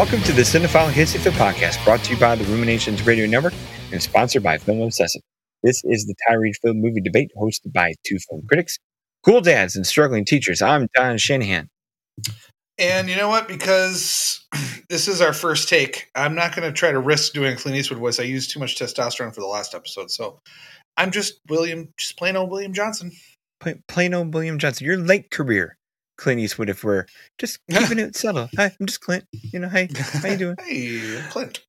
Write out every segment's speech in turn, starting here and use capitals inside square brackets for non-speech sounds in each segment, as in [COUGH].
Welcome to the Cinephile Hissy Fit Podcast, brought to you by the Ruminations Radio Network and sponsored by Film Obsessive. This is the Tyree Film Movie Debate hosted by two film critics, cool dads, and struggling teachers. I'm Don Shanahan. And you know what? Because [CLEARS THROAT] this is our first take, I'm not going to try to risk doing a Clint Eastwood voice. I used too much testosterone for the last episode. So I'm just William, just plain old William Johnson. Plain old William Johnson. Your late career, Clint Eastwood, if we're just [LAUGHS] keeping it subtle. Hi, I'm just Clint. You know, hey, how you doing? hey, Clint.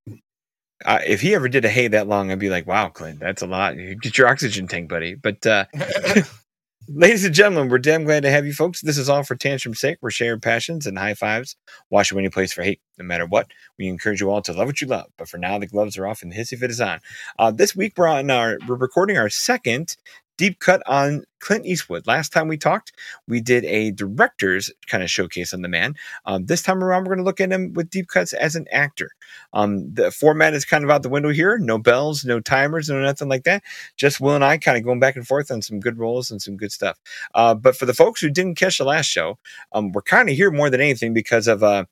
Uh, if he ever did a hey that long, I'd be like, wow, Clint, that's a lot. Get your oxygen tank, buddy. But uh, [LAUGHS] [LAUGHS] Ladies and gentlemen, we're damn glad to have you folks. This is all for tantrum's sake. We're sharing passions and high fives. Wash away any place for hate, no matter what. We encourage you all to love what you love. But for now, the gloves are off and the hissy fit is on. Uh, this week, we're on our we're recording our second deep cut on Clint Eastwood. Last time we talked, we did a director's kind of showcase on the man. Um, this time around, we're going to look at him with deep cuts as an actor. Um, the format is kind of out the window here. No bells, no timers, no nothing like that. Just Will and I kind of going back and forth on some good roles and some good stuff. Uh, but for the folks who didn't catch the last show, um, we're kind of here more than anything because of uh,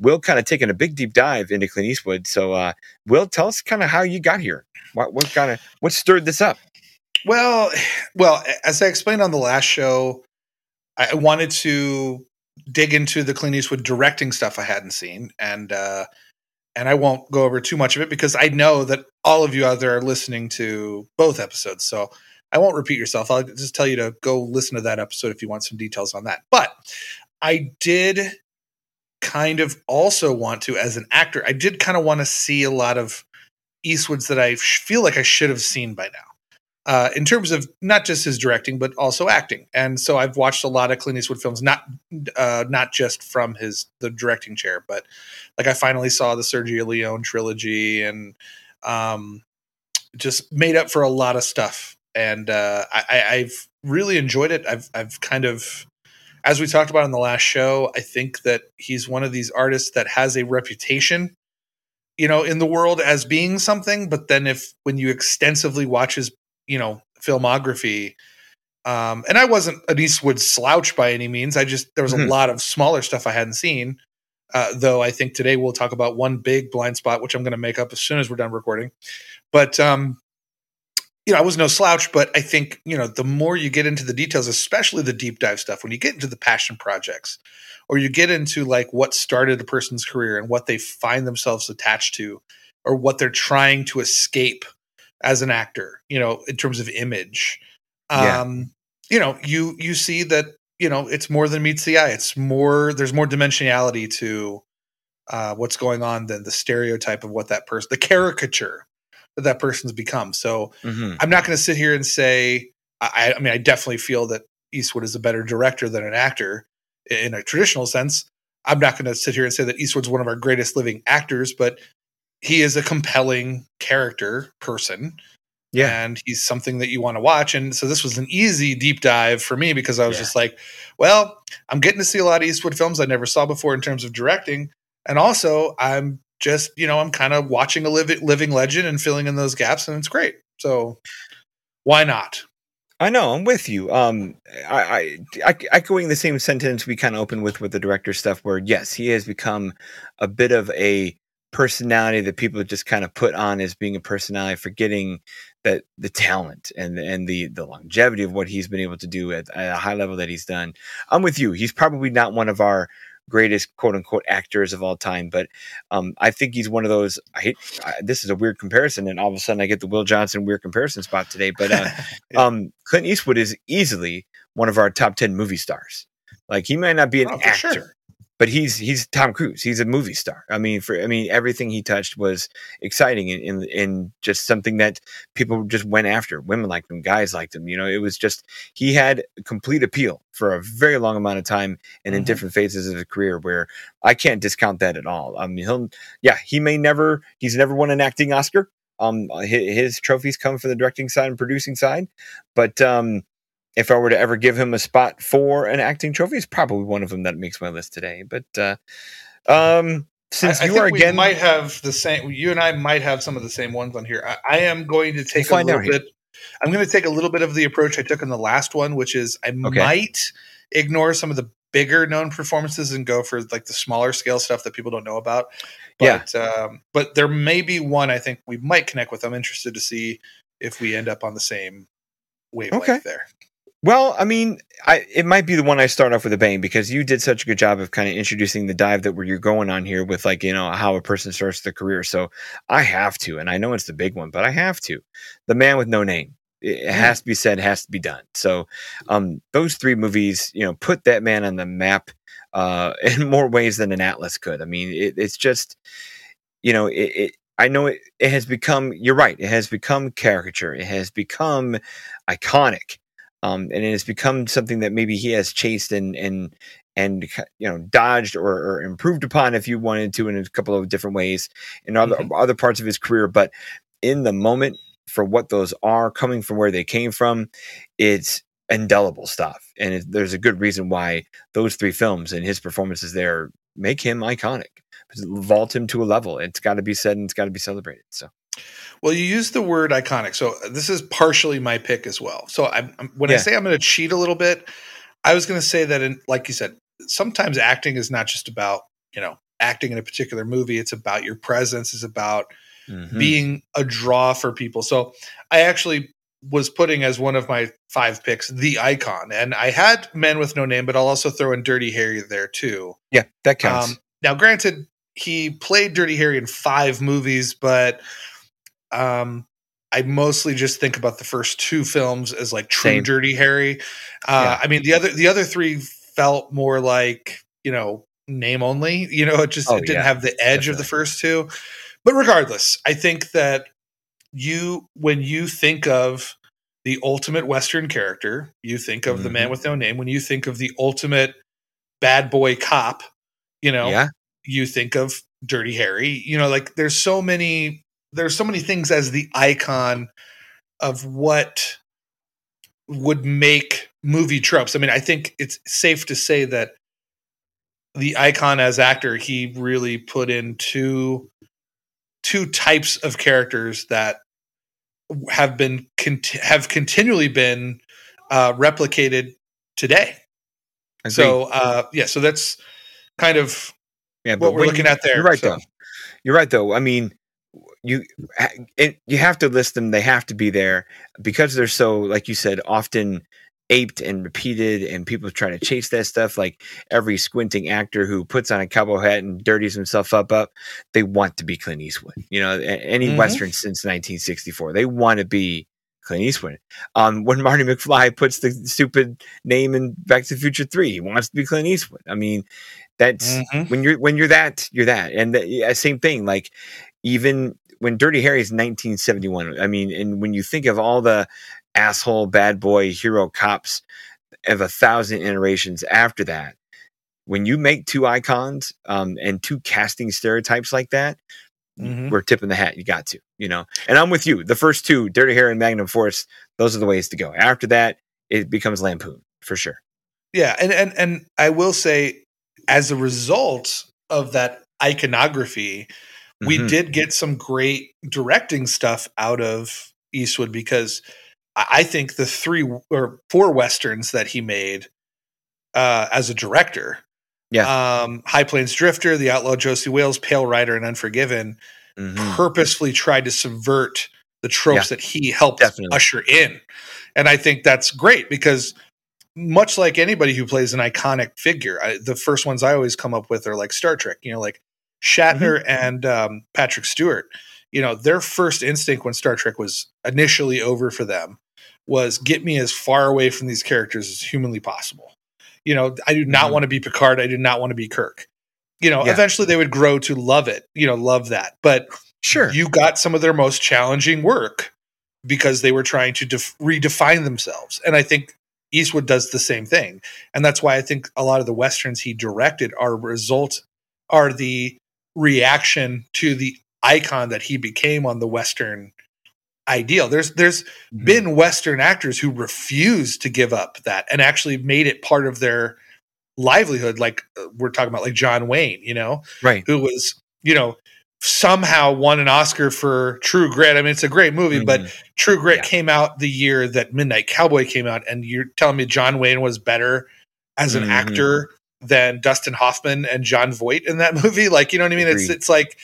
Will kind of taking a big deep dive into Clint Eastwood. So, uh, Will, tell us kind of how you got here. What, what kind of what stirred this up? Well, well, as I explained on the last show, I wanted to dig into the Clint Eastwood directing stuff I hadn't seen, and uh, and I won't go over too much of it because I know that all of you out there are listening to both episodes, so I won't repeat yourself. I'll just tell you to go listen to that episode if you want some details on that. But I did kind of also want to, as an actor, I did kind of want to see a lot of Eastwoods that I feel like I should have seen by now uh, in terms of not just his directing but also acting. And so I've watched a lot of Clint Eastwood films, not uh, not just from his the directing chair, but like I finally saw the Sergio Leone trilogy and um, just made up for a lot of stuff. And uh, I, I've really enjoyed it. I've I've kind of as we talked about in the last show, I think that he's one of these artists that has a reputation you know in the world as being something but then if when you extensively watch his you know filmography um, and I wasn't an Eastwood slouch by any means. I just there was a mm-hmm. lot of smaller stuff I hadn't seen. Uh, though I think today we'll talk about one big blind spot, which I'm going to make up as soon as we're done recording. But um, you know, I was no slouch, but I think you know the more you get into the details, especially the deep dive stuff, when you get into the passion projects, or you get into like what started a person's career and what they find themselves attached to, or what they're trying to escape as an actor, you know, in terms of image. Yeah. Um, you know, you you see that, you know, it's more than meets the eye. It's more there's more dimensionality to uh, what's going on than the stereotype of what that person the caricature that that person's become. So mm-hmm. I'm not going to sit here and say I, I mean I definitely feel that Eastwood is a better director than an actor in a traditional sense. I'm not going to sit here and say that Eastwood's one of our greatest living actors, but he is a compelling character person. Yeah. And he's something that you want to watch. And so this was an easy deep dive for me because I was yeah. just like, well, I'm getting to see a lot of Eastwood films I never saw before in terms of directing. And also, I'm just, you know, I'm kind of watching a living, living legend and filling in those gaps, and it's great. So why not? I know I'm with you. Um, I, I, I echoing the same sentence we kind of opened with with the director stuff, where yes, he has become a bit of a personality that people just kind of put on as being a personality, forgetting that the talent and and the the longevity of what he's been able to do at, at, a high level that he's done. I'm with you. He's probably not one of our greatest quote unquote actors of all time, but um, I think he's one of those. I hate I, this is a weird comparison, and all of a sudden I get the Will Johnson weird comparison spot today. But uh, [LAUGHS] yeah. um, Clint Eastwood is easily one of our top ten movie stars. Like he might not be an oh, actor. Sure but he's he's Tom Cruise. He's a movie star. I mean, for I mean, everything he touched was exciting and in just something that people just went after. Women liked him, guys liked him. You know, it was just he had complete appeal for a very long amount of time and in mm-hmm. different phases of his career. Where I can't discount that at all. I mean, he'll yeah, he may never he's never won an acting Oscar. Um, his, his trophies come from the directing side and producing side, but um, if I were to ever give him a spot for an acting trophy, it's probably one of them that makes my list today. But uh, um, since I, you I are again, might have the same. You and I might have some of the same ones on here. I, I am going to take we'll a little bit. I'm going to take a little bit of the approach I took in the last one, which is I okay. might ignore some of the bigger known performances and go for like the smaller scale stuff that people don't know about. But um, but there may be one I think we might connect with. I'm interested to see if we end up on the same wavelength Okay. there. Well, I mean, I it might be the one I start off with a bang because you did such a good job of kind of introducing the dive that where you're going on here with like you know how a person starts their career. So I have to, and I know it's the big one, but I have to. The Man with No Name. It it has to be said, has to be done. So, um, those three movies, you know, put that man on the map uh, [LAUGHS] in more ways than an atlas could. I mean, it, it's just, you know, it, it. I know it, it has become. You're right. It has become caricature. It has become iconic um, and it has become something that maybe he has chased and and and you know dodged or, or improved upon if you wanted to in a couple of different ways in other other parts of his career. But in the moment, for what those are coming from where they came from, it's indelible stuff, and it, there's a good reason why those three films and his performances there make him iconic, vault him to a level. It's got to be said and it's got to be celebrated. So. Well, you use the word iconic, so this is partially my pick as well. So I'm, I'm- when I say I'm going to cheat a little bit, I was going to say that, in, like you said, sometimes acting is not just about you know acting in a particular movie. It's about your presence. It's about Mhm. being a draw for people. So I actually was putting as one of my five picks the icon, and I had Men with No Name, but I'll also throw in Dirty Harry there too. yeah, that counts. Um, now, granted, he played Dirty Harry in five movies, but um, I mostly just think about the first two films as like true Same. Dirty Harry. Uh, Yeah. I mean, the other the other three felt more like you know name only. You know, it just Oh, it didn't yeah. have the edge of the first two. But regardless, I think that you when you think of the ultimate Western character, you think of the man Mhm. with no name. When you think of the ultimate bad boy cop, you know, yeah, you think of Dirty Harry. You know, like there's so many there's so many things as the icon of what would make movie tropes. I mean, I think it's safe to say that the icon as actor, he really put in two two types of characters that have been conti- have continually been uh, replicated today. So uh, yeah, so that's kind of yeah, what we're looking you- at there. You're right, So- though. You're right, though. I mean, you it, you have to list them. They have to be there because they're so, like you said, often aped and repeated, and people try to chase that stuff. Like every squinting actor who puts on a cowboy hat and dirties himself up, up, they want to be Clint Eastwood. You know, any Mhm. western since 1964, they want to be. Clint Eastwood. Um, when Marty McFly puts the stupid name in Back to the Future Three, he wants to be Clint Eastwood. I mean, that's Mhm. when you're when you're that you're that and the, yeah, same thing like even when dirty harry is 1971 i mean and when you think of all the asshole bad boy hero cops of a thousand iterations after that when you make two icons um, and two casting stereotypes like that Mhm. we're tipping the hat. You got to you know? And i'm with you. The first two dirty harry and magnum force those are the ways to go. After that it becomes lampoon for sure. Yeah, and and and I will say, as a result of that iconography, we Mhm. did get some great directing stuff out of Eastwood because I think the three or four westerns that he made uh, as a director, Yeah. um, High Plains Drifter, The Outlaw Josey Wales, Pale Rider, and Unforgiven, Mhm. purposefully tried to subvert the tropes that he helped Definitely. usher in. And I think that's great because much like anybody who plays an iconic figure, I, the first ones I always come up with are like Star Trek, you know, like Shatner and um, Patrick Stewart. You know, their first instinct when Star Trek was initially over for them was get me as far away from these characters as humanly possible. You know, I do not Mhm. want to be Picard. I do not want to be Kirk. You know, Yeah. eventually they would grow to love it, you know, love that. But sure you got some of their most challenging work because they were trying to def- redefine themselves. And I think Eastwood does the same thing. And that's why I think a lot of the westerns he directed are result are the reaction to the icon that he became on the western ideal. There's there's Mhm. been western actors who refused to give up that and actually made it part of their livelihood like uh, we're talking about like John Wayne, you know right who was, you know, somehow won an Oscar for True Grit. I mean, it's a great movie, but Mhm. True Grit Yeah. came out the year that Midnight Cowboy came out, and you're telling me John Wayne was better as an Mhm. actor than Dustin Hoffman and Jon Voight in that [LAUGHS] movie. Like, you know what I mean? It's Agreed. it's like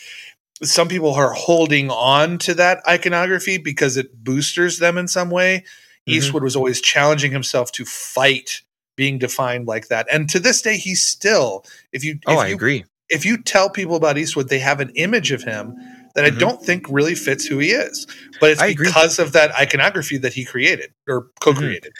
some people are holding on to that iconography because it boosters them in some way. Mhm. Eastwood was always challenging himself to fight being defined like that. And to this day, he's still, if you, Oh, if I you, agree. if you tell people about Eastwood, they have an image of him that I Mhm. don't think really fits who he is. But it's I agree. because of that iconography that he created or co-created.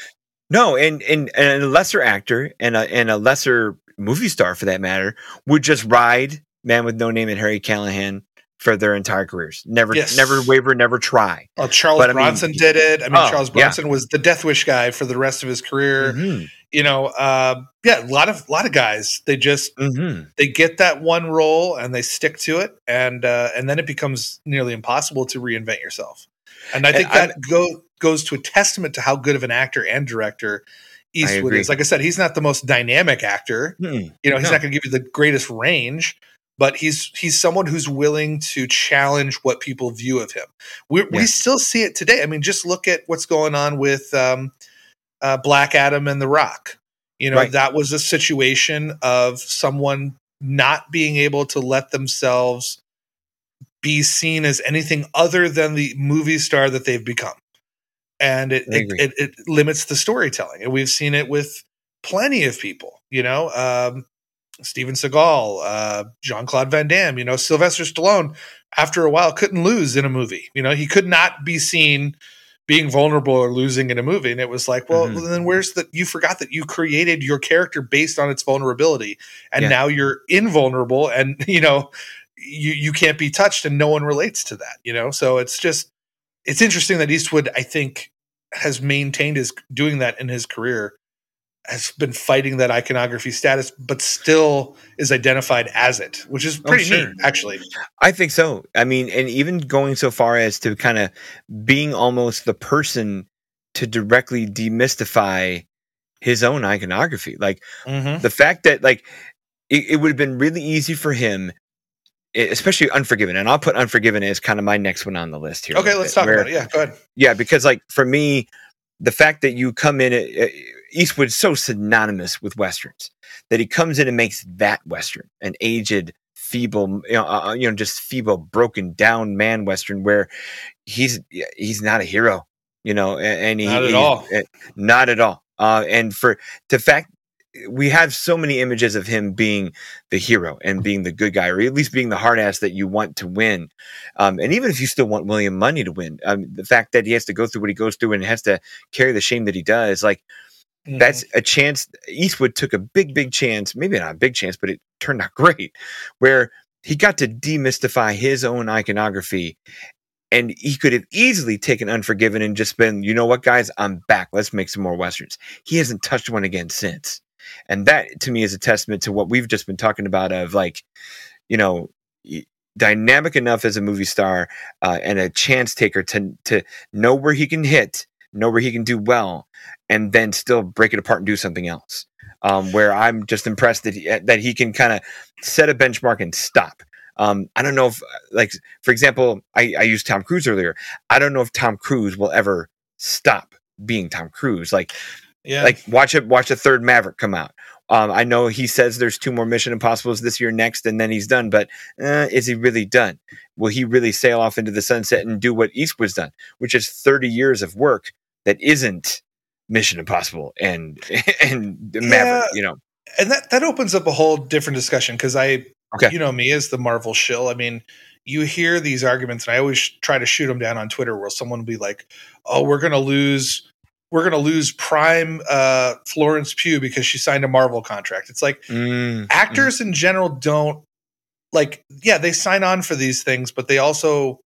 No, and, and and a lesser actor and a and a lesser movie star for that matter would just ride Man with No Name and Harry Callahan for their entire careers. Never Yes. never waver, never try. Well, Charles But, I mean, Bronson did it. I mean, Oh, Charles yeah. Bronson was the Death Wish guy for the rest of his career. Mhm, You know, uh, yeah, a lot of lot of guys. They just mhm. they get that one role and they stick to it, and uh, and then it becomes nearly impossible to reinvent yourself. And I And think I'm- that go, goes to a testament to how good of an actor and director Eastwood is. Like I said, he's not the most dynamic actor. Mm, You know, he's No. not going to give you the greatest range, but he's he's someone who's willing to challenge what people view of him. We we still see it today. I mean, just look at what's going on with um, uh, Black Adam and The Rock. You know, Right. that was a situation of someone not being able to let themselves be seen as anything other than the movie star that they've become. And it, it, it, it limits the storytelling. And we've seen it with plenty of people, you know, um, Steven Seagal, uh, Jean Claude Van Damme, you know, Sylvester Stallone, after a while, couldn't lose in a movie. You know, he could not be seen being vulnerable or losing in a movie. And it was like, well, Mhm. then where's the, you forgot that you created your character based on its vulnerability. And Yeah. now you're invulnerable and, [LAUGHS] you know, you, you can't be touched and no one relates to that, you know? So it's just, it's interesting that Eastwood, I think, has maintained his doing that in his career, has been fighting that iconography status, but still is identified as it, which is Oh, pretty sure. neat, actually. I think so. I mean, and even going so far as to kind of being almost the person to directly demystify his own iconography. Like Mm-hmm. the fact that like it, it would have been really easy for him especially unforgiven and i'll put unforgiven as kind of my next one on the list here Okay, let's bit, talk where- about it. Yeah, go ahead. yeah because like for me the fact that you come in uh, eastwood's so synonymous with westerns that he comes in and makes that western an aged feeble you know uh, you know just feeble broken down man western where he's he's not a hero you know and he, Not at all. uh, not at all uh and for the fact we have so many images of him being the hero and being the good guy, or at least being the hard ass that you want to win. Um, and even if you still want William Munny to win, um, the fact that he has to go through what he goes through and has to carry the shame that he does, like Mhm. that's a chance. Eastwood took a big, big chance, maybe not a big chance, but it turned out [LAUGHS] great, where he got to demystify his own iconography. And he could have easily taken Unforgiven and just been, you know what, guys, I'm back. Let's make some more westerns. He hasn't touched one again since. And that to me is a testament to what we've just been talking about of like, you know, dynamic enough as a movie star uh, and a chance taker to to know where he can hit, know where he can do well, and then still break it apart and do something else. Um, where I'm just impressed that he, that he can kind of set a benchmark and stop. Um, I don't know if, like, for example, I, I used Tom Cruise earlier. I don't know if Tom Cruise will ever stop being Tom Cruise. Like, yeah. like watch it watch the third maverick come out um, i know he says there's two more mission impossibles this year next and then he's done but uh, is he really done will he really sail off into the sunset and do what eastwood's done which is 30 years of work that isn't mission impossible and [LAUGHS] and maverick you know and that that opens up a whole different discussion because I, Okay. you know me as the Marvel shill. I mean, you hear these arguments, and I always try to shoot them down on Twitter, where someone will be like, "Oh, we're gonna lose." We're going to lose prime uh, Florence Pugh because she signed a Marvel contract. It's like Mm, actors in general don't like, yeah, they sign on for these things, but they also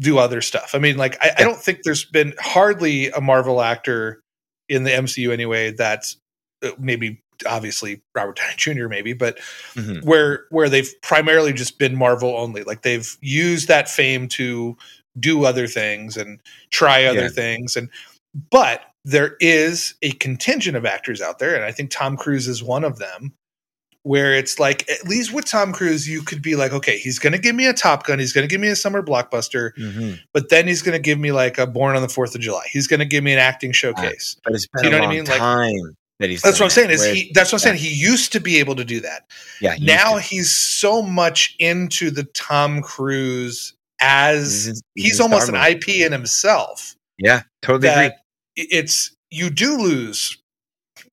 do other stuff. I mean, like, I, I don't think there's been hardly a Marvel actor in the MCU anyway that's uh, maybe obviously Robert Downey Jr. maybe, but mhm. where where they've primarily just been Marvel only. Like they've used that fame to do other things and try other Yeah. things and but there is a contingent of actors out there and I think Tom Cruise is one of them where it's like at least with Tom Cruise you could be like okay he's going to give me a Top Gun he's going to give me a summer blockbuster Mhm. but then he's going to give me like a Born on the 4th of July he's going to give me an acting showcase but it's been You know a what I mean? Like- time that he's. That's what I'm saying. Is he? That's what I'm yeah. saying. He used to be able to do that. Yeah. he now he's so much into the Tom Cruise as He's- he's, a almost an. IP in himself. Yeah, totally agree. It's you do lose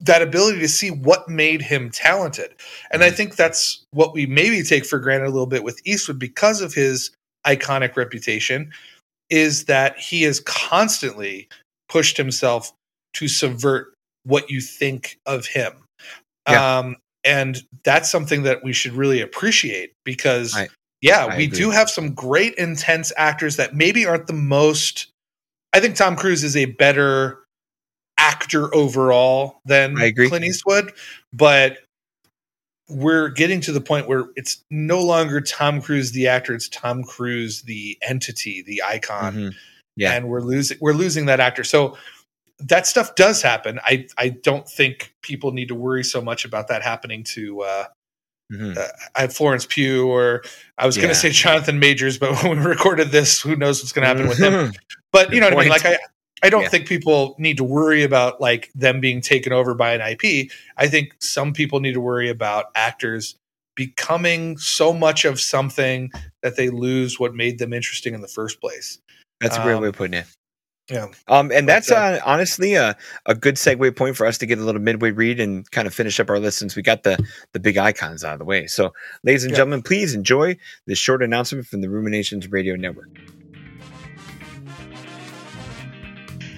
that ability to see what made him talented. And I Mhm. think that's what we maybe take for granted a little bit with Eastwood because of his iconic reputation is that he has constantly pushed himself to subvert what you think of him. Yeah. Um, and that's something that we should really appreciate because I- yeah, I we agree. do have some great intense actors that maybe aren't the most I think Tom Cruise is a better actor overall than I agree. Clint Eastwood, but we're getting to the point where it's no longer Tom Cruise the actor, it's Tom Cruise the entity, the icon, Mhm. Yeah. and we're losing we're losing that actor. So that stuff does happen. I I don't think people need to worry so much about that happening to uh, Mhm. uh, I have Florence Pugh or I was going to say [LAUGHS] Jonathan Majors, but [LAUGHS] when we recorded this, who knows what's going to happen with him? Mhm. But you know what I mean? Like I, I don't Yeah. think people need to worry about like them being taken over by an IP. I think some people need to worry about actors becoming so much of something that they lose what made them interesting in the first place. That's a great Um, way of putting it. Yeah. Um, and that's uh, uh, honestly a, a good segue point for us to get a little midway read and kind of finish up our list since we got the the big icons out of the way. So, ladies and Yeah. gentlemen, please enjoy this short announcement from the Ruminations Radio Network.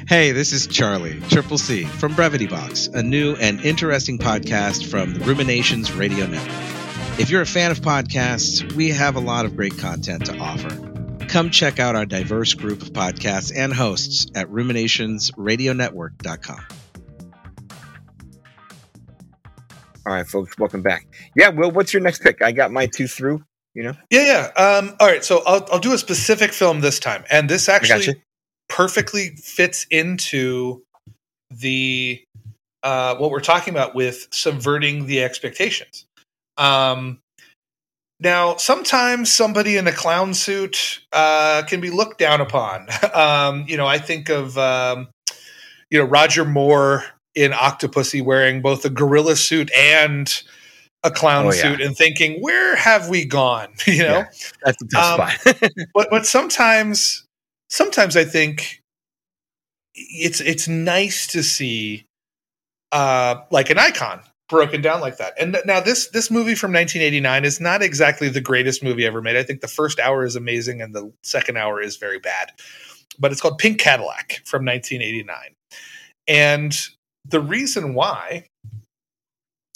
Hey, this is Charlie, Triple C, from Brevity Box, a new and interesting podcast from the Ruminations Radio Network. If you're a fan of podcasts, we have a lot of great content to offer. Come check out our diverse group of podcasts and hosts at ruminationsradionetwork.com. All right, folks, welcome back. Yeah, Will, what's your next pick? I got my two through. You know, Yeah, yeah. Um, all right, so I'll I'll do a specific film this time, and this actually perfectly fits into the uh, what we're talking about with subverting the expectations. Um, now, sometimes somebody in a clown suit uh, can be looked down upon. [LAUGHS] um, you know, I think of um, you know Roger Moore in Octopussy wearing both a gorilla suit and a clown Oh, yeah. suit, and thinking, "Where have we gone?" [LAUGHS] you know. Yeah. That's a tough Um, spot. [LAUGHS] but but sometimes sometimes I think it's it's nice to see uh like an icon broken down like that. And th- now this this movie from 1989 is not exactly the greatest movie ever made. I think the first hour is amazing and the second hour is very bad. But it's called Pink Cadillac from 1989. And the reason why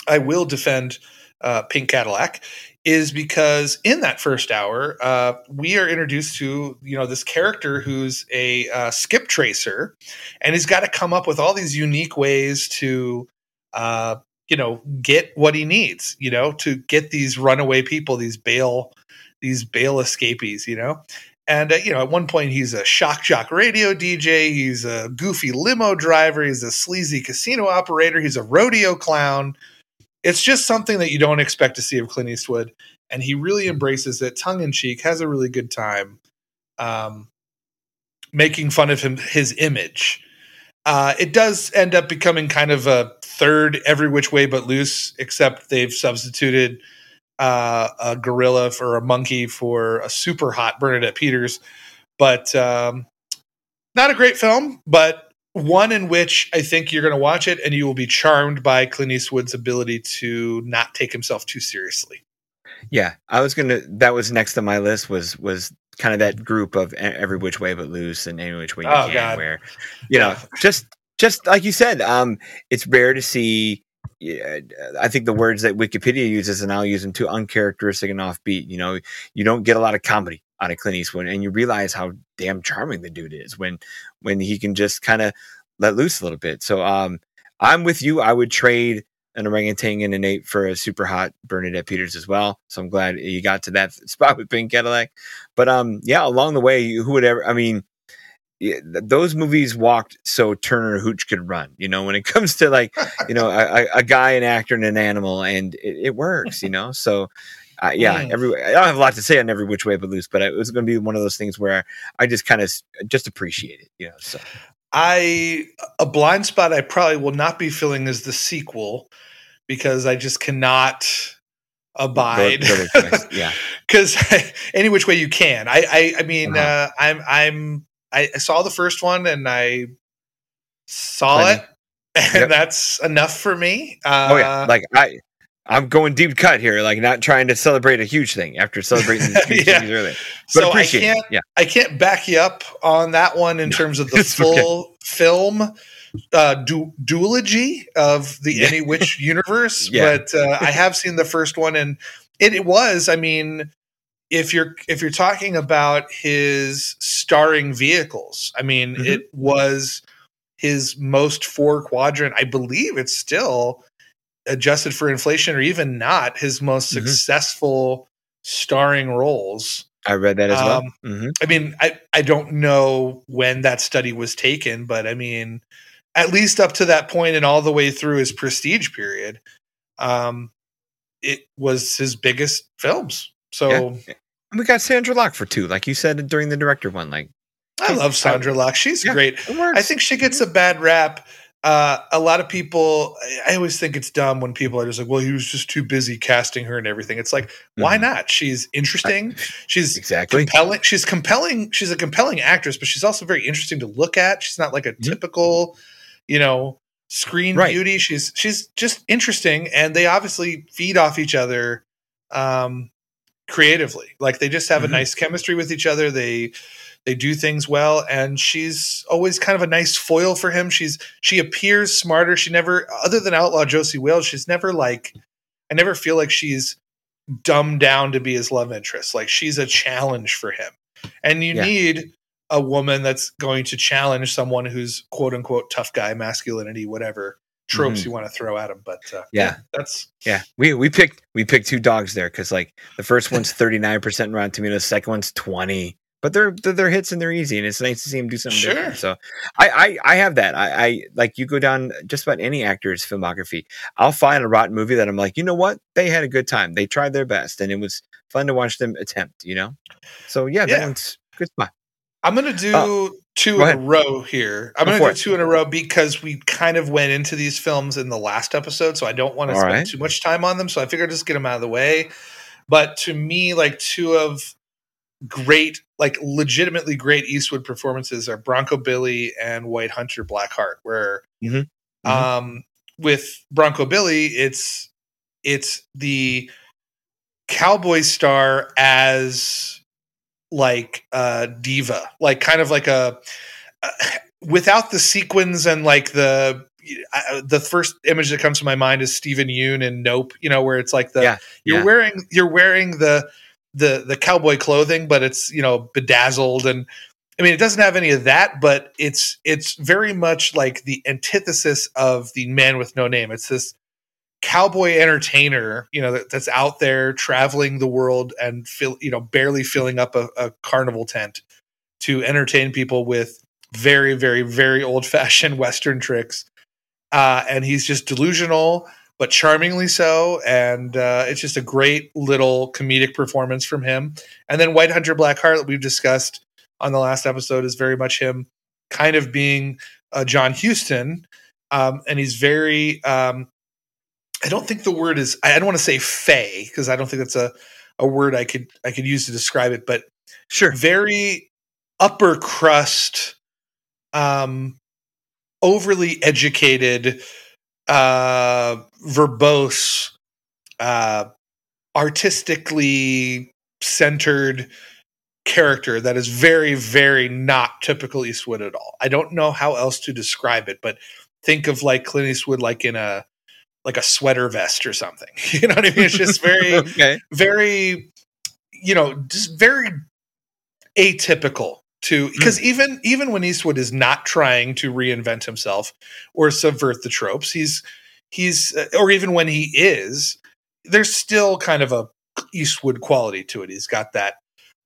I will defend uh, Pink Cadillac is because in that first hour, uh, we are introduced to you know this character who's a uh, skip tracer, and he's got to come up with all these unique ways to uh, you know get what he needs, you know, to get these runaway people, these bail, these bail escapees, you know. And uh, you know, at one point he's a shock jock radio DJ, he's a goofy limo driver, he's a sleazy casino operator, he's a rodeo clown it's just something that you don't expect to see of Clint Eastwood, and he really embraces it, tongue in cheek, has a really good time, um, making fun of him his image. Uh, it does end up becoming kind of a third every which way but loose, except they've substituted uh, a gorilla for a monkey for a super hot Bernadette Peters. But um, not a great film, but one in which I think you're going to watch it and you will be charmed by Clint Eastwood's ability to not take himself too seriously. yeah, I was gonna. That was next on my list. Was was kind of that group of every which way but loose and any which way you Oh, can. God. Where you know, just just like you said, um, it's rare to see. Yeah, I think the words that Wikipedia uses, and I'll use them too, uncharacteristic and offbeat. You know, you don't get a lot of comedy out of Clint Eastwood, and you realize how damn charming the dude is when when he can just kind of let loose a little bit. So, um, I'm with you. I would trade an orangutan and an ape for a super hot Bernadette Peters as well. So I'm glad you got to that [LAUGHS] spot with Pink Cadillac. But um, yeah, along the way, who would ever? I mean, yeah, th- those movies walked so Turner Hooch could run. You know, when it [LAUGHS] comes to like, you know, a, a- a guy, an actor, and an animal, and it, it works. You know, so. Uh, yeah, Mm. every I don't have a lot to say on every which way but loose, but it was going to be one of those things where I just kind of just appreciate it, you know. So I a blind spot I probably will not be filling is the sequel because I just cannot abide. Go- go with choice. yeah. [LAUGHS] because [LAUGHS] any which way you can. I I, I mean, Uh-huh. uh, I'm I'm I I saw the first one and I saw Plenty. it, and Yep. that's enough for me. Uh, Oh yeah, like I, I'm going deep cut here, like not trying to celebrate a huge thing after celebrating [LAUGHS] the huge Yeah. things earlier. But so I can't it. Yeah, I can't back you up on that one in No, terms of [LAUGHS] the it's okay. full film uh, du- duology of the Yeah. Any Which [LAUGHS] universe, Yeah. but uh, I have seen the first one, and it, it was. I mean, if you're if you're talking about his starring vehicles, I mean, Mhm. it was his most four quadrant. I believe it's still adjusted for inflation, or even not his most Mhm. successful starring roles. I read that as well. Um, hmm I mean, I, I don't know when that study was taken, but I mean, at least up to that point and all the way through his prestige period, um, it was his biggest films. So And we got Sondra Locke for two, like you said during the director one. Like I love Sondra Locke. She's Yeah. great. I think she gets a bad rap. Uh, a lot of people, I- always think it's dumb when people are just like, well, he was just too busy casting her and everything. It's like, why Mhm. not? She's interesting. She's exactly. compelling. She's compelling. She's a compelling actress, but she's also very interesting to look at. She's not like a typical, you know, screen Right. beauty. She's she's just interesting, and they obviously feed off each other um, creatively. Like they just have Mhm. a nice chemistry with each other. They they do things well, and she's always kind of a nice foil for him. She's she appears smarter. She never, other than Outlaw Josey Wales, she's never like. I never feel like she's dumbed down to be his love interest. Like she's a challenge for him. And you Yeah. need a woman that's going to challenge someone who's quote unquote tough guy, masculinity, whatever tropes Mhm. you want to throw at them. But uh, Yeah. that's Yeah, we we picked we picked two dogs there because like the first one's thirty nine percent Rotten Tomatoes, second one's twenty. But they're, they're they're hits and they're easy, and it's nice to see him do something Sure. different. So I, I I have that. I, I like you go down just about any actor's filmography. I'll find a rotten movie that I'm like, you know what, they had a good time, they tried their best, and it was fun to watch them attempt. You know, so yeah, that Yeah. one's good spot. I'm gonna do Oh, two in a row here. I'm Go gonna for do two in a row because we kind of went into these films in the last episode, so I don't want to All spend right. too much time on them. So I figured I'd just get them out of the way. But to me, like two of great, like legitimately great Eastwood performances are Bronco Billy and White Hunter Blackheart, where Mhm. Mhm. um with Bronco Billy, it's it's the cowboy star as like a diva, like kind of like a uh, without the sequins and like the uh, the first image that comes to my mind is Steven Yeun and Nope, you know, where it's like the Yeah, you're yeah. wearing you're wearing the the the cowboy clothing, but it's you know bedazzled and I mean it doesn't have any of that, but it's it's very much like the antithesis of the man with no name. It's this cowboy entertainer, you know, that, that's out there traveling the world and fill, you know, barely filling up a, a carnival tent to entertain people with very, very, very old fashioned [LAUGHS] Western tricks. Uh, and he's just delusional, but charmingly so. And uh, it's just a great little comedic performance from him. And then White Hunter Blackheart that we've discussed on the last episode is very much him kind of being uh, John Huston. Um, and he's very, um, I don't think the word is, I don't want to say fey because I don't think that's a, a word I could, I could use to describe it, but Sure. very upper crust, um, overly educated, uh, verbose, uh, artistically centered character that is very, very not typical Eastwood at all. I don't know how else to describe it, but think of like Clint Eastwood, like in a like a sweater vest or something. [LAUGHS] You know what I mean? It's just very [LAUGHS] okay. very you know just very atypical to because even even when eastwood is not trying to reinvent himself or subvert the tropes he's he's uh, or even when he is there's still kind of a eastwood quality to it he's got that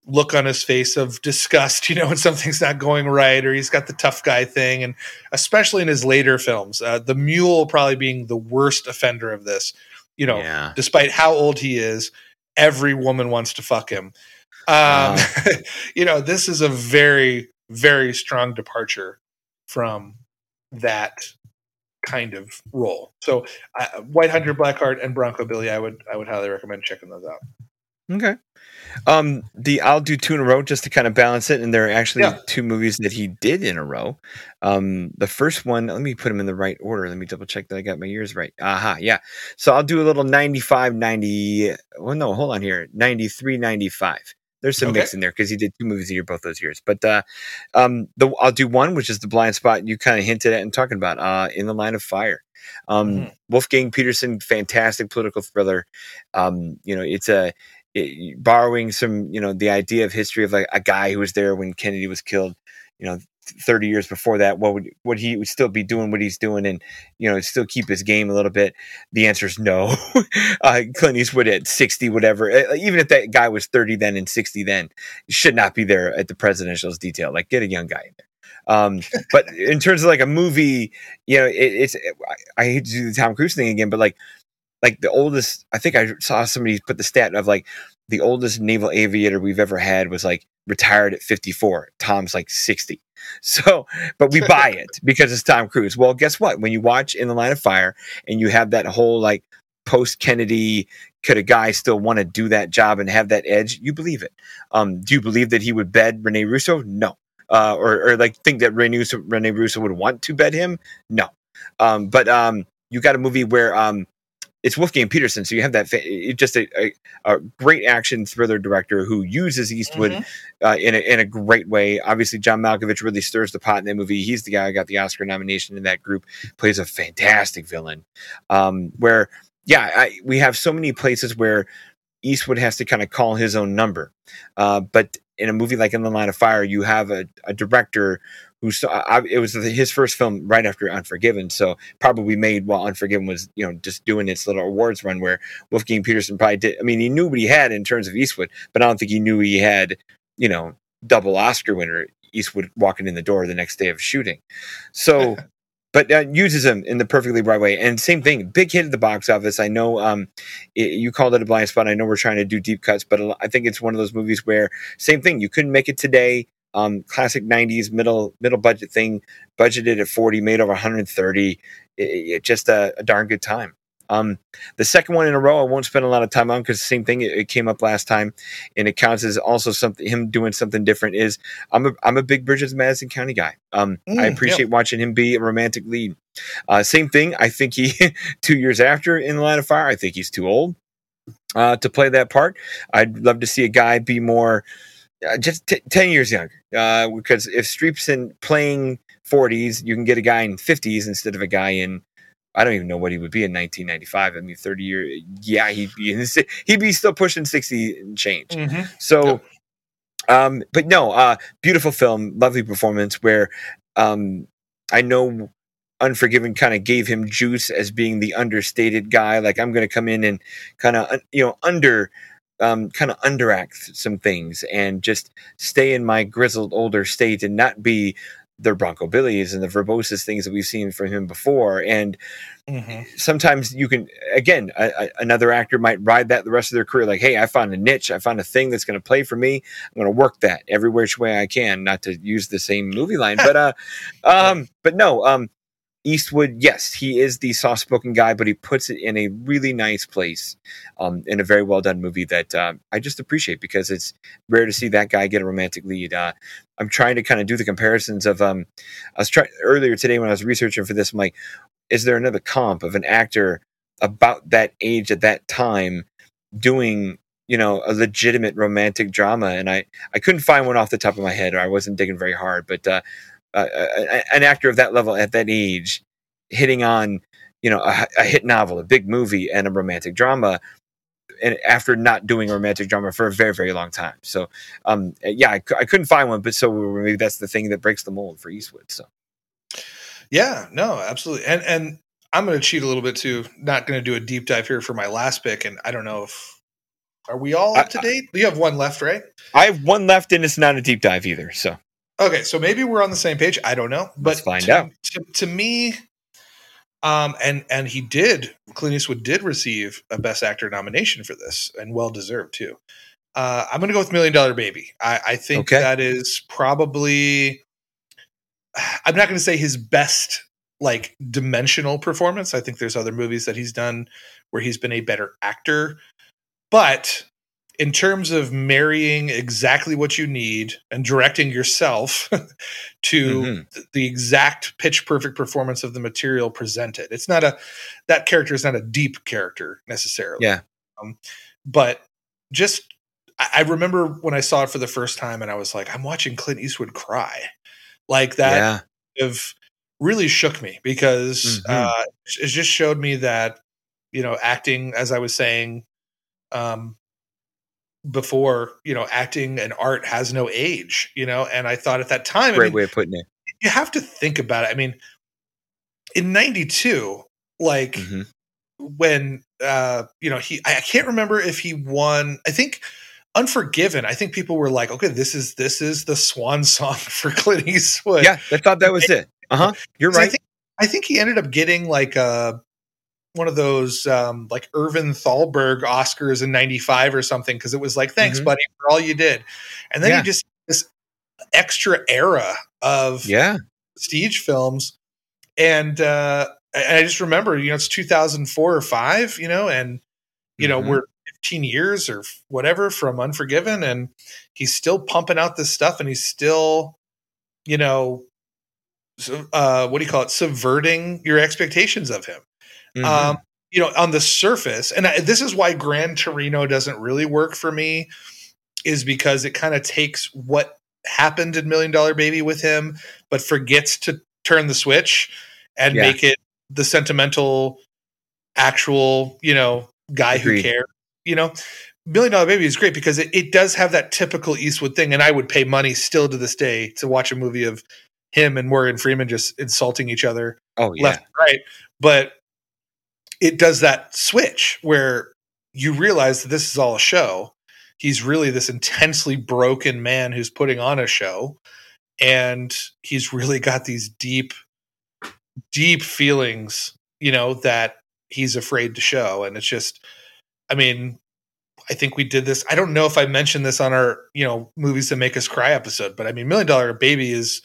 look on his face of disgust [LAUGHS] you know when something's not going right or he's got the tough guy thing and especially in his later films uh, the mule probably being the worst offender of this you know yeah. despite how old he is, every woman wants to fuck him. Um, Wow. [LAUGHS] you know, this is a very, very strong departure from that kind of role. So, uh, White Hunter, Blackheart, and Bronco Billy, I would I would highly recommend checking those out. Okay. Um, the I'll do two in a row just to kind of balance it, and there are actually Yeah. two movies that he did in a row. Um, the first one, let me put them in the right order. Let me double check that I got my years right. Aha, yeah. So I'll do a little 95, 90. Well, no, hold on here. 93, 95. There's some Okay. mix in there because he did two movies a year both those years. But uh, um, the I'll do one, which is the blind spot you kind of hinted at and talking about. Uh, in the line of fire. Um, Mhm. Wolfgang Petersen, fantastic political thriller. Um, you know, it's a borrowing some, you know, the idea of history of like a guy who was there when Kennedy was killed. You know, 30 years before that, what would would he would still be doing what he's doing and you know still keep his game a little bit? The answer is no. [LAUGHS] uh, Clint Eastwood at 60, whatever. Even if that guy was 30 then and 60 then, should not be there at the presidential's detail. Like get a young guy in there. Um, but in terms of like a movie, you know, it, it's I hate to do the Tom Cruise thing again, but like like the oldest I think I saw somebody put the stat of like the oldest naval aviator we've ever had was like retired at 54. Tom's like 60. [LAUGHS] So, but we buy [LAUGHS] it because it's Tom Cruise. Well, guess what? When you watch In the Line of Fire and you have that whole like post Kennedy, could a guy still want to do that job and have that edge? You believe it. Um, do you believe that he would bed Rene Russo? No. Uh, or, or like think that Rene Russo, Rene Russo would want to bed him? No. Um, but um, you got a movie where um, it's Wolfgang Petersen, so you have that fa- just a, a, a great action thriller director who uses Eastwood Mhm. uh, in a, in a great way. Obviously, John Malkovich really stirs the pot in that movie. He's the guy who got the Oscar nomination in that group. Plays a fantastic villain. Um, where yeah, I, we have so many places where Eastwood has to kind of call his own number. Uh, but in a movie like In the Line of Fire, you have a, a director who saw I, it was his first film right after Unforgiven, so probably made while Unforgiven was you know just doing its little awards run. Where Wolfgang Petersen probably did. I mean, he knew what he had in terms of Eastwood, but I don't think he knew he had you know double Oscar winner Eastwood walking in the door the next day of shooting. So. [LAUGHS] But uh, uses him in the perfectly right way, and same thing. Big hit at the box office. I know um, it, you called it a blind spot. I know we're trying to do deep cuts, but I think it's one of those movies where same thing. You couldn't make it today. Um, classic '90s middle middle budget thing, budgeted at 40, made over 130. It, it just a, a darn good time. Um, the second one in a row, I won't spend a lot of time on because same thing. It, it came up last time, and it counts as also something him doing something different. Is I'm a I'm a big Bridges Madison County guy. Um, Mm, I appreciate watching him be a romantic lead. Uh, same thing. I think he [LAUGHS] two years after in the line of fire. I think he's too old uh, to play that part. I'd love to see a guy be more uh, just t- 10 years younger. Uh, because if Streep's in playing 40s, you can get a guy in 50s instead of a guy in, I don't even know what he would be in 1995. I mean, 30 year, yeah, he'd be, in, he'd be still pushing 60 and change. Mhm. So, um, but no, uh, beautiful film, lovely performance. Where um, I know Unforgiven kind of gave him juice as being the understated guy. Like I'm going to come in and kind of you know under. Um, kind of underact some things and just stay in my grizzled older state and not be the Bronco Billies and the verboses things that we've seen from him before. And Mhm. sometimes you can again a, a- another actor might ride that the rest of their career like hey i found a niche i found a thing that's going to play for me i'm going to work that every which way i can not to use the same movie line but uh [LAUGHS] um but no um eastwood yes he is the soft-spoken guy but he puts it in a really nice place um in a very well done movie that uh, i just appreciate because it's rare to see that guy get a romantic lead. Uh i'm trying to kind of do the comparisons of um i was trying earlier today when i was researching for this i'm like is there another comp of an actor about that age at that time doing you know a legitimate romantic drama? And i i couldn't find one off the top of my head or i wasn't digging very hard but uh, uh, an actor of that level at that age hitting on you know a, a hit novel a big movie and a romantic drama and after not doing a romantic drama for a very very long time so um yeah i, I couldn't find one but so maybe that's the thing that breaks the mold for eastwood so Yeah, no, absolutely. And and I'm going to cheat a little bit too. Not going to do a deep dive here for my last pick. And I don't know if are we all up to date? You have one left, right? i have one left and it's not a deep dive either so Okay, so maybe we're on the same page. I don't know, but Let's find to, out. To, to me, um, and and he did. Clint Eastwood did receive a Best Actor nomination for this, and well deserved too. Uh, I'm going to go with Million Dollar Baby. I, I think Okay. that is probably I'm not going to say his best like dimensional performance. I think there's other movies that he's done where he's been a better actor, but in terms of marrying exactly what you need and directing yourself [LAUGHS] to mm-hmm. the exact pitch perfect performance of the material presented. It's not a that character is not a deep character necessarily. Yeah. Um, but just I remember when I saw it for the first time and I was like, I'm watching Clint Eastwood cry. Like that yeah. of really shook me because mm-hmm. uh, it just showed me that, you know, acting, as I was saying, um, before you know acting and art has no age you know and i thought at that time great I mean, way of putting it. you have to think about it. I mean in 92 like mm-hmm. when uh you know he i can't remember if he won i think unforgiven i think people were like okay this is this is the swan [LAUGHS] song for clint eastwood. Yeah i thought that was it. Uh-huh. You're right I think, I think he ended up getting like a one of those um, like Irving Thalberg Oscars in '95 or something because it was like, thanks, mm-hmm. buddy, for all you did. And then yeah. you just this extra era of yeah prestige films, and uh, I just remember, you know, it's 2004 or five, you know, and you mm-hmm. know we're 15 years or whatever from Unforgiven, and he's still pumping out this stuff, and he's still, you know, uh, what do you call it, subverting your expectations of him. Mm-hmm. Um, you know, on the surface, and I, this is why Gran Torino doesn't really work for me, is because it kind of takes what happened in Million Dollar Baby with him, but forgets to turn the switch and yeah. make it the sentimental, actual, you know, guy Agreed. who cares. You know, Million Dollar Baby is great because it, it does have that typical Eastwood thing, and I would pay money still to this day to watch a movie of him and Morgan Freeman just insulting each other oh, yeah. left and right. But it does that switch where you realize that this is all a show. He's really this intensely broken man who's putting on a show. And he's really got these deep, deep feelings, you know, that he's afraid to show. And it's just, I mean, I think we did this. I don't know if I mentioned this on our, you know, movies that make us cry episode, but I mean, Million Dollar Baby is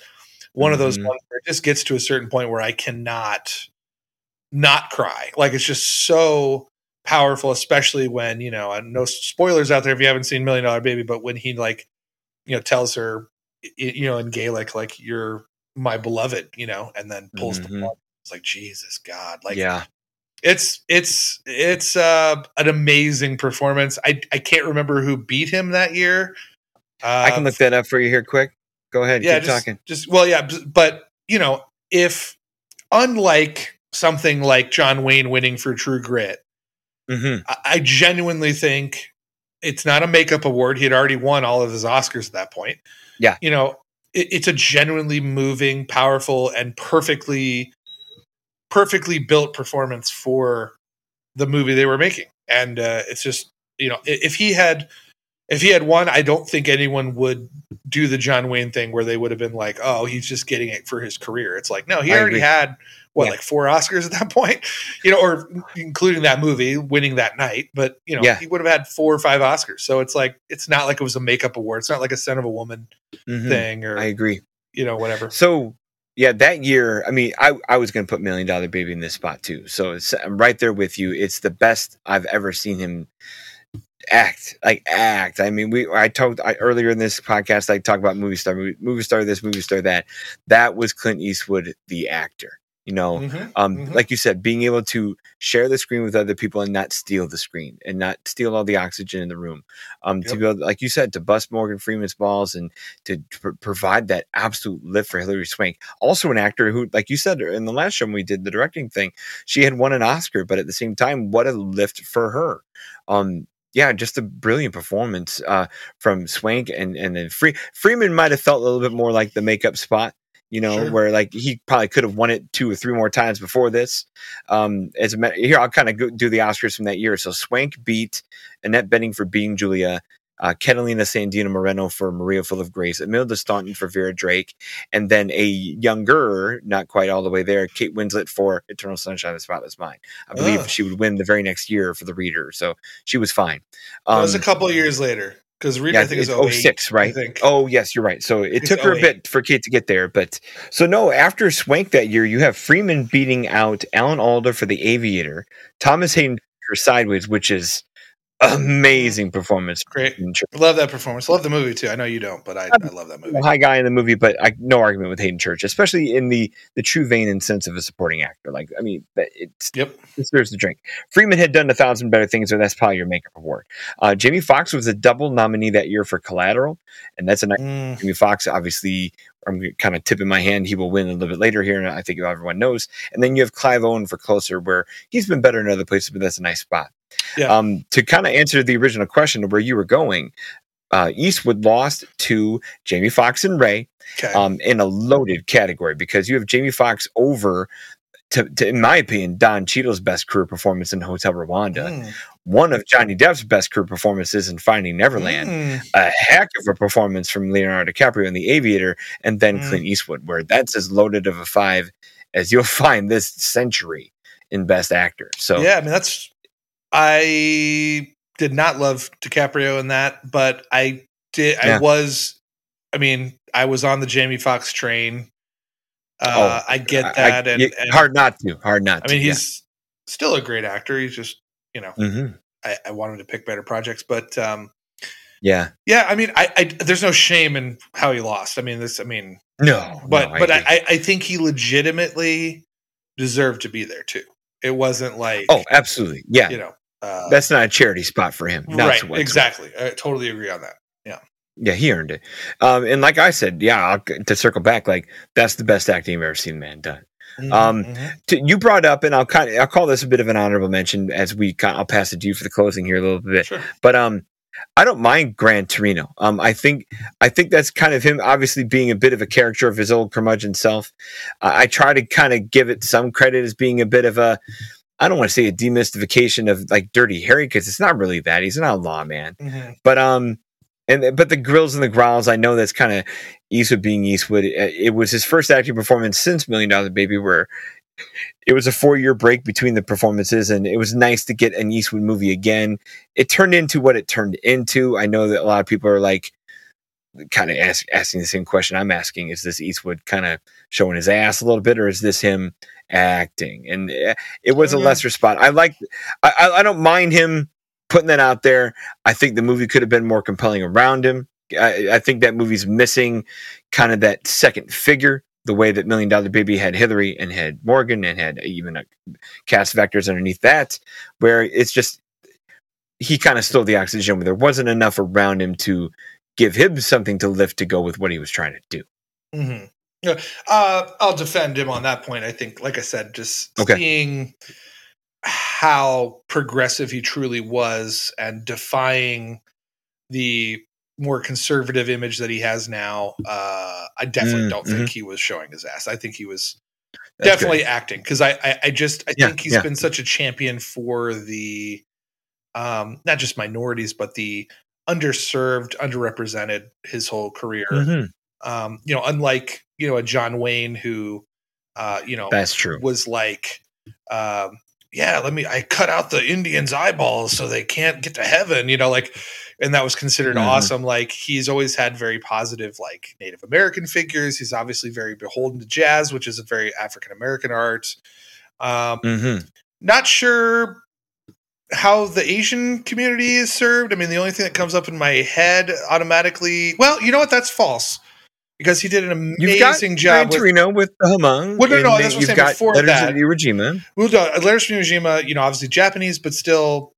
one of those mm-hmm. ones where it just gets to a certain point where I cannot not cry. Like it's just so powerful, especially when, you know, no spoilers out there if you haven't seen Million Dollar Baby, but when he like, you know, tells her, you know, in Gaelic, like, you're my beloved, you know, and then pulls mm-hmm. the plug. It's like, Jesus God. Like, yeah. It's it's it's uh, an amazing performance. I I can't remember who beat him that year. Uh, I can look that up for you here quick. Go ahead. Yeah, keep just, talking. Just well, yeah, but you know, if unlike something like John Wayne winning for True Grit. Mm-hmm. I, I genuinely think it's not a makeup award. He had already won all of his Oscars at that point. Yeah. You know, it, it's a genuinely moving, powerful, and perfectly, perfectly built performance for the movie they were making. And uh, it's just, you know, if he had, if he had won, I don't think anyone would do the John Wayne thing where they would have been like, "Oh, he's just getting it for his career." It's like, no, he I already agree. had what yeah. like four Oscars at that [LAUGHS] point, you know, or including that movie winning that night. But you know, yeah. he would have had four or five Oscars. So it's like it's not like it was a makeup award. It's not like a Scent of a Woman mm-hmm. thing. Or I agree. You know, whatever. So yeah, that year, I mean, I, I was going to put Million Dollar Baby in this spot too. So I'm right there with you. It's the best I've ever seen him act like act. I mean we i talked I, earlier in this podcast i talked about movie star movie, movie star this movie star that. That was clint eastwood the actor you know? Mm-hmm, um, mm-hmm. like you said being able to share the screen with other people and not steal the screen and not steal all the oxygen in the room. Um, yep. to be able like you said to bust morgan freeman's balls and to pr- provide that absolute lift for hilary swank. Also an actor who like you said in the last show when we did the directing thing she had won an oscar but at the same time what a lift for her. Um yeah, just a brilliant performance uh, from Swank and and then Free- Freeman might have felt a little bit more like the makeup spot you know, sure. where like he probably could have won it two or three more times before this. Um, as a matter, here, I'll kind of do the Oscars from that year. So Swank beat Annette Bening for Being Julia, uh, Catalina Sandino Moreno for Maria Full of Grace, Imelda Staunton for Vera Drake, and then a younger, not quite all the way there, Kate Winslet for Eternal Sunshine of the Spotless Mind. I believe she would win the very next year for the reader, so she was fine. Um, that was a couple years later. because Reba Yeah, I think is it's 08, 06, right? Oh, yes, you're right. So it took her a bit for Kate to get there, but so no. After Swank that year, you have Freeman beating out Alan Alda for The Aviator, Thomas Haden for Sideways, which is amazing performance. Great. Love that performance. Love the movie too. I know you don't, but I, I love that movie. High guy in the movie, but I no argument with Haden Church, especially in the the true vein and sense of a supporting actor. Like, I mean, it's Yep. it deserves the drink. Freeman had done a thousand better things, so that's probably your makeup award. Uh, Jamie Foxx was a double nominee that year for Collateral, and that's a nice. Mm, Jamie Foxx, obviously, I'm kind of tipping my hand. He will win a little bit later here, and I think everyone knows. And then you have Clive Owen for Closer, where he's been better in other places, but that's a nice spot. Yeah. Um, to kind of answer the original question of where you were going, uh, Eastwood lost to Jamie Foxx and Ray okay. um, in a loaded category because you have Jamie Foxx over. To, to, in my opinion, Don Cheadle's best career performance in Hotel Rwanda, Mm, one of Johnny Depp's best career performances in Finding Neverland, mm, a heck of a performance from Leonardo DiCaprio in The Aviator, and then Mm. Clint Eastwood, where that's as loaded of a five as you'll [LAUGHS] find this century in Best Actor. So yeah, I mean that's. I did not love DiCaprio in that, but I did. I was. I mean, I was on the Jamie Foxx train. Uh, I get I- I- that, and, and hard not to, hard not I to. mean, he's still a great actor. He's just, you know. Mhm. I, I want him to pick better projects, but um, yeah. yeah, I mean, I, I there's no shame in how he lost. I mean, this, I mean, No, but no, but I, agree. I, I think he legitimately deserved to be there too. It wasn't like, oh, absolutely, yeah. you know, uh, That's not a charity spot for him. Not right, exactly. I totally agree on that. Yeah. Yeah, he earned it. Um, and like I said, yeah, I'll, to circle back, like that's the best acting I've ever seen man done. Um, Mhm. to, you brought up, and I'll kind of I'll call this a bit of an honorable mention as we kind I'll pass it to you for the closing here a little bit. sure. But um, I don't mind Gran Torino. Um, I think I think that's kind of him, obviously being a bit of a character of his old curmudgeon self. Uh, I try to kind of give it some credit as being a bit of a. I don't want to say a demystification of like Dirty Harry because it's not really that. He's an outlaw man, Mhm. but um, and but the grills and the growls. I know that's kind of Eastwood being Eastwood. It, was his first acting performance since Million Dollar Baby, where it was a four year break between the performances, and it was nice to get an Eastwood movie again. It turned into what it turned into. I know that a lot of people are like kind of ask, asking the same question I'm asking: Is this Eastwood kind of showing his ass a little bit, or is this him acting? And eh, it was a Mhm. lesser spot. I like. I I don't mind him putting that out there. I think the movie could have been more compelling around him. I, I think that movie's missing kind of that second figure, the way that Million Dollar Baby had Hilary and had Morgan and had even a cast vectors underneath that, where it's just he kind of stole the oxygen, but there wasn't enough around him to give him something to lift to go with what he was trying to do. hmm Yeah, uh, I'll defend him on that point. I think, like I said, just Okay. seeing how progressive he truly was and defying the more conservative image that he has now. Uh, I definitely Mm, don't think he was showing his ass. I think he was That's definitely good. acting because I, I, I just I Yeah, think he's yeah. been such a champion for the um, not just minorities but the underserved, underrepresented his whole career Mhm. um, you know, unlike you know a John Wayne who, uh, you know, That's true. was like, um, yeah, let me, I cut out the Indians' eyeballs so they can't get to heaven, you know, like, and that was considered Mhm. awesome. Like he's always had very positive, like Native American figures. He's obviously very beholden to jazz, which is a very African American art. Um, hmm not sure how the Asian community is served. I mean, the only thing that comes up in my head automatically, well, you know what? That's false because he did an You've got amazing job with. Torino with the Hmong. Well, no, no, that's what I'm saying got before Letters that. Iwo Jima. Well, no, Letters from Iwo Jima, you know, obviously Japanese, but still,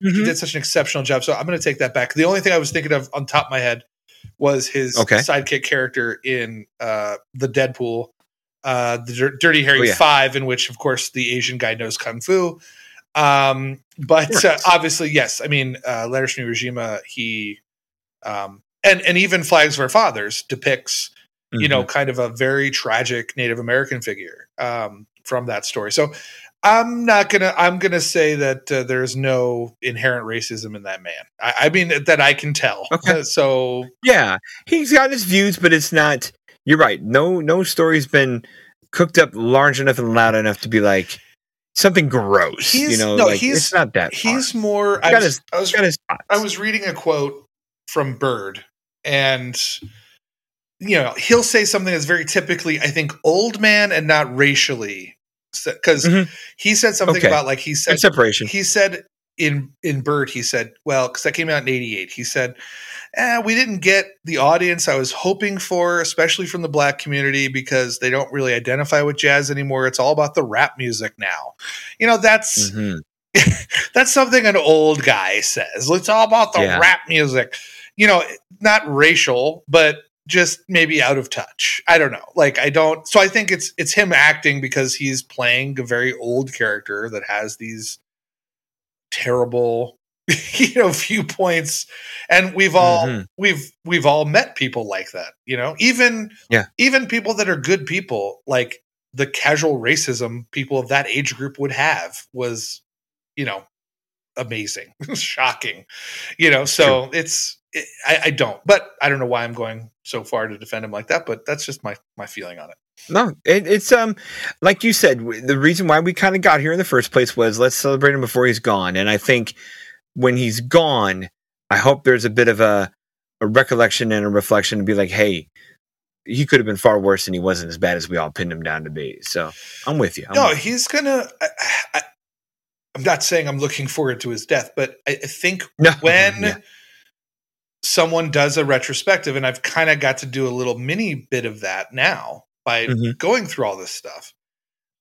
he Mhm. did such an exceptional job. So I'm going to take that back. The only thing I was thinking of on top of my head was his Okay. sidekick character in uh, the Dead Pool, uh, the Dir- Dirty Harry Oh, yeah. Five, in which, of course, the Asian guy knows kung fu. Um, but uh, obviously, yes. I mean, uh, Letters from Iwo Jima, he, um, and and even Flags of Our Fathers depicts you know, Mhm. kind of a very tragic Native American figure um, from that story. So I'm not gonna I'm gonna say that uh, there's no inherent racism in that man. I, I mean that I can tell. Okay. [LAUGHS] so Yeah, he's got his views, but it's not. You're right. No, no story's been cooked up large enough and loud enough to be like something gross. you He's- know, no, like he's- it's not that. he's far. more. He's I was, his, I was his. I was reading a quote from Bird, and you know he'll say something that's very typically, I think, old man and not racially, because Mhm. he said something Okay. about like he said Good separation. he said in in Bird, he said, well, because that came out in '88. He said, eh, "We didn't get the audience I was hoping for, especially from the black community, because they don't really identify with jazz anymore. It's all about the rap music now. You know, that's Mhm. [LAUGHS] that's something an old guy says. It's all about the Yeah. rap music. You know, not racial, but just maybe out of touch. I don't know. Like I don't so I think it's it's him acting because he's playing a very old character that has these terrible [LAUGHS] you know viewpoints and we've all Mhm. we've we've all met people like that, you know. Even Yeah. even people that are good people like the casual racism people of that age group would have was you know amazing [LAUGHS] shocking you know so it's it, I, I don't but i don't know why i'm going so far to defend him like that but that's just my my feeling on it No, it, it's um, like you said, the reason why we kind of got here in the first place was let's celebrate him before he's gone. And I think when he's gone, I hope there's a bit of a, a recollection and a reflection to be like, hey, he could have been far worse, and he wasn't as bad as we all pinned him down to be. So I'm with you. I'm no with he's gonna I, I, i'm not saying i'm looking forward to his death but i, I think. No, [LAUGHS] when yeah. Someone does a retrospective and i've kind of got to do a little mini bit of that now by Mhm. going through all this stuff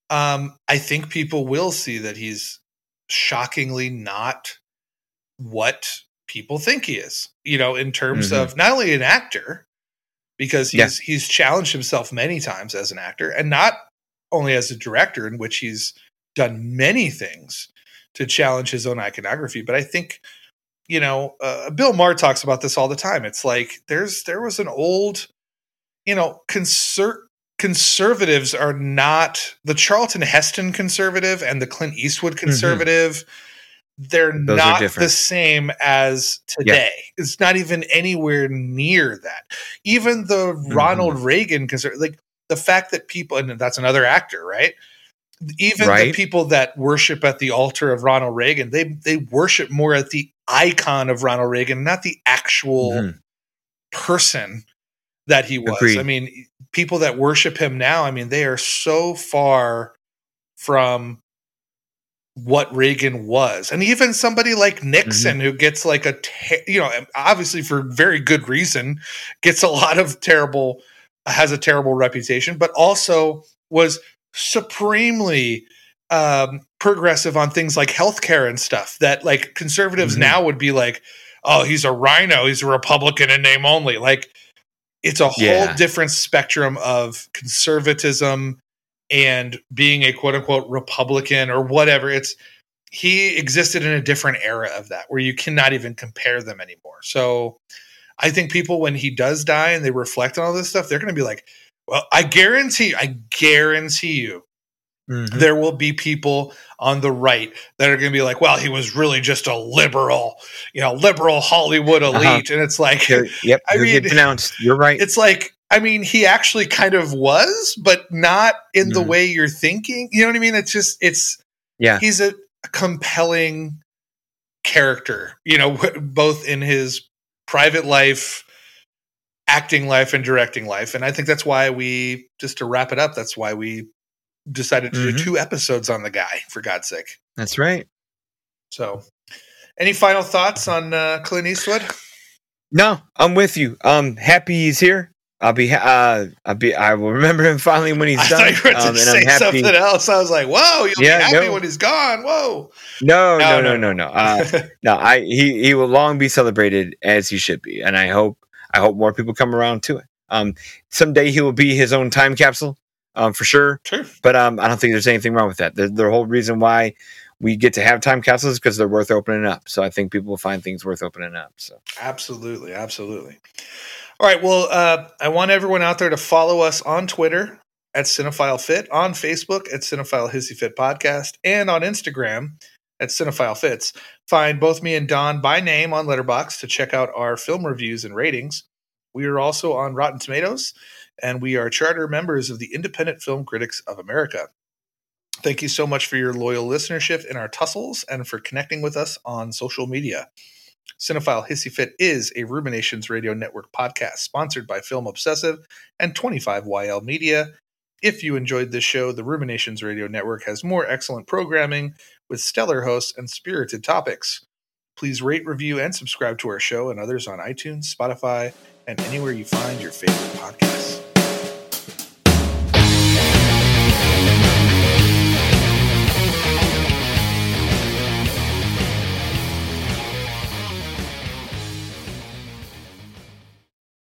um i think people will see that he's shockingly not what people think he is you know in terms Mhm. of not only an actor because he's Yeah. he's challenged himself many times as an actor and not only as a director in which he's done many things to challenge his own iconography but i think you know uh, bill maher talks about this all the time. It's like there's there was an old you know conser- conservatives are not the charlton heston conservative and the clint eastwood conservative they're Mm-hmm. Those are not the same as today. It's not even anywhere near that. Even the Mm-hmm. ronald reagan conservative like the fact that people and that's another actor right? Even the people that worship at the altar of Ronald Reagan, they they worship more at the icon of Ronald Reagan, not the actual Mhm. person that he was. Agreed. I mean, people that worship him now, I mean, they are so far from what Reagan was. And even somebody like Nixon who gets like a te- you know, obviously for very good reason, gets a lot of terrible has a terrible reputation, but also was supremely um, progressive on things like healthcare and stuff that like conservatives Mhm. now would be like, oh, he's a RINO, he's a Republican in name only. Like it's a whole Yeah. different spectrum of conservatism and being a quote unquote Republican or whatever. It's he existed in a different era of that where you cannot even compare them anymore. So I think people when he does die and they reflect on all this stuff, they're going to be like, well, I guarantee, I guarantee you, Mhm. there will be people on the right that are going to be like, well, he was really just a liberal, you know, liberal Hollywood elite. Uh-huh. And it's like, He'll- yep, I mean- denounced. You're right. it's like, I mean, he actually kind of was, but not in the Mhm. way you're thinking. You know what I mean? It's just, it's, Yeah. he's a compelling character, you know, w- both in his private life, acting life, and directing life. And I think that's why we, just to wrap it up, that's why we decided to Mhm. do two episodes on the guy, for God's sake. That's right. So, any final thoughts on uh, Clint Eastwood? No, I'm with you. Um, happy he's here. I'll be. Uh, I'll be. I will remember him finally when he's [LAUGHS] I done. thought you were um, to say I'm happy. something else. I was like, "Whoa, you'll Yeah, be happy no. when he's gone." Whoa, No, No, no, no, no, no, no. [LAUGHS] Uh, no, I he he will long be celebrated as he should be, and I hope I hope more people come around to it. Um, someday he will be his own time capsule, um, for sure. true. But um, I don't think there's anything wrong with that. The, the whole reason why we get to have time capsules is because they're worth opening up. So I think people will find things worth opening up. So Absolutely, absolutely. All right. Well, uh, I want everyone out there to follow us on Twitter at Cinephile Fit, on Facebook at Cinephile Hissy Fit Podcast, and on Instagram at Cinephile Fits. Find both me and Don by name on Letterboxd to check out our film reviews and ratings. We are also on Rotten Tomatoes, and we are charter members of the Independent Film Critics of America. Thank you so much for your loyal listenership in our tussles and for connecting with us on social media. Cinephile Hissy Fit is a Ruminations Radio Network podcast sponsored by Film Obsessive and 25YL Media. If you enjoyed this show, the Ruminations Radio Network has more excellent programming with stellar hosts and spirited topics. Please rate, review, and subscribe to our show and others on iTunes, Spotify, and anywhere you find your favorite podcast.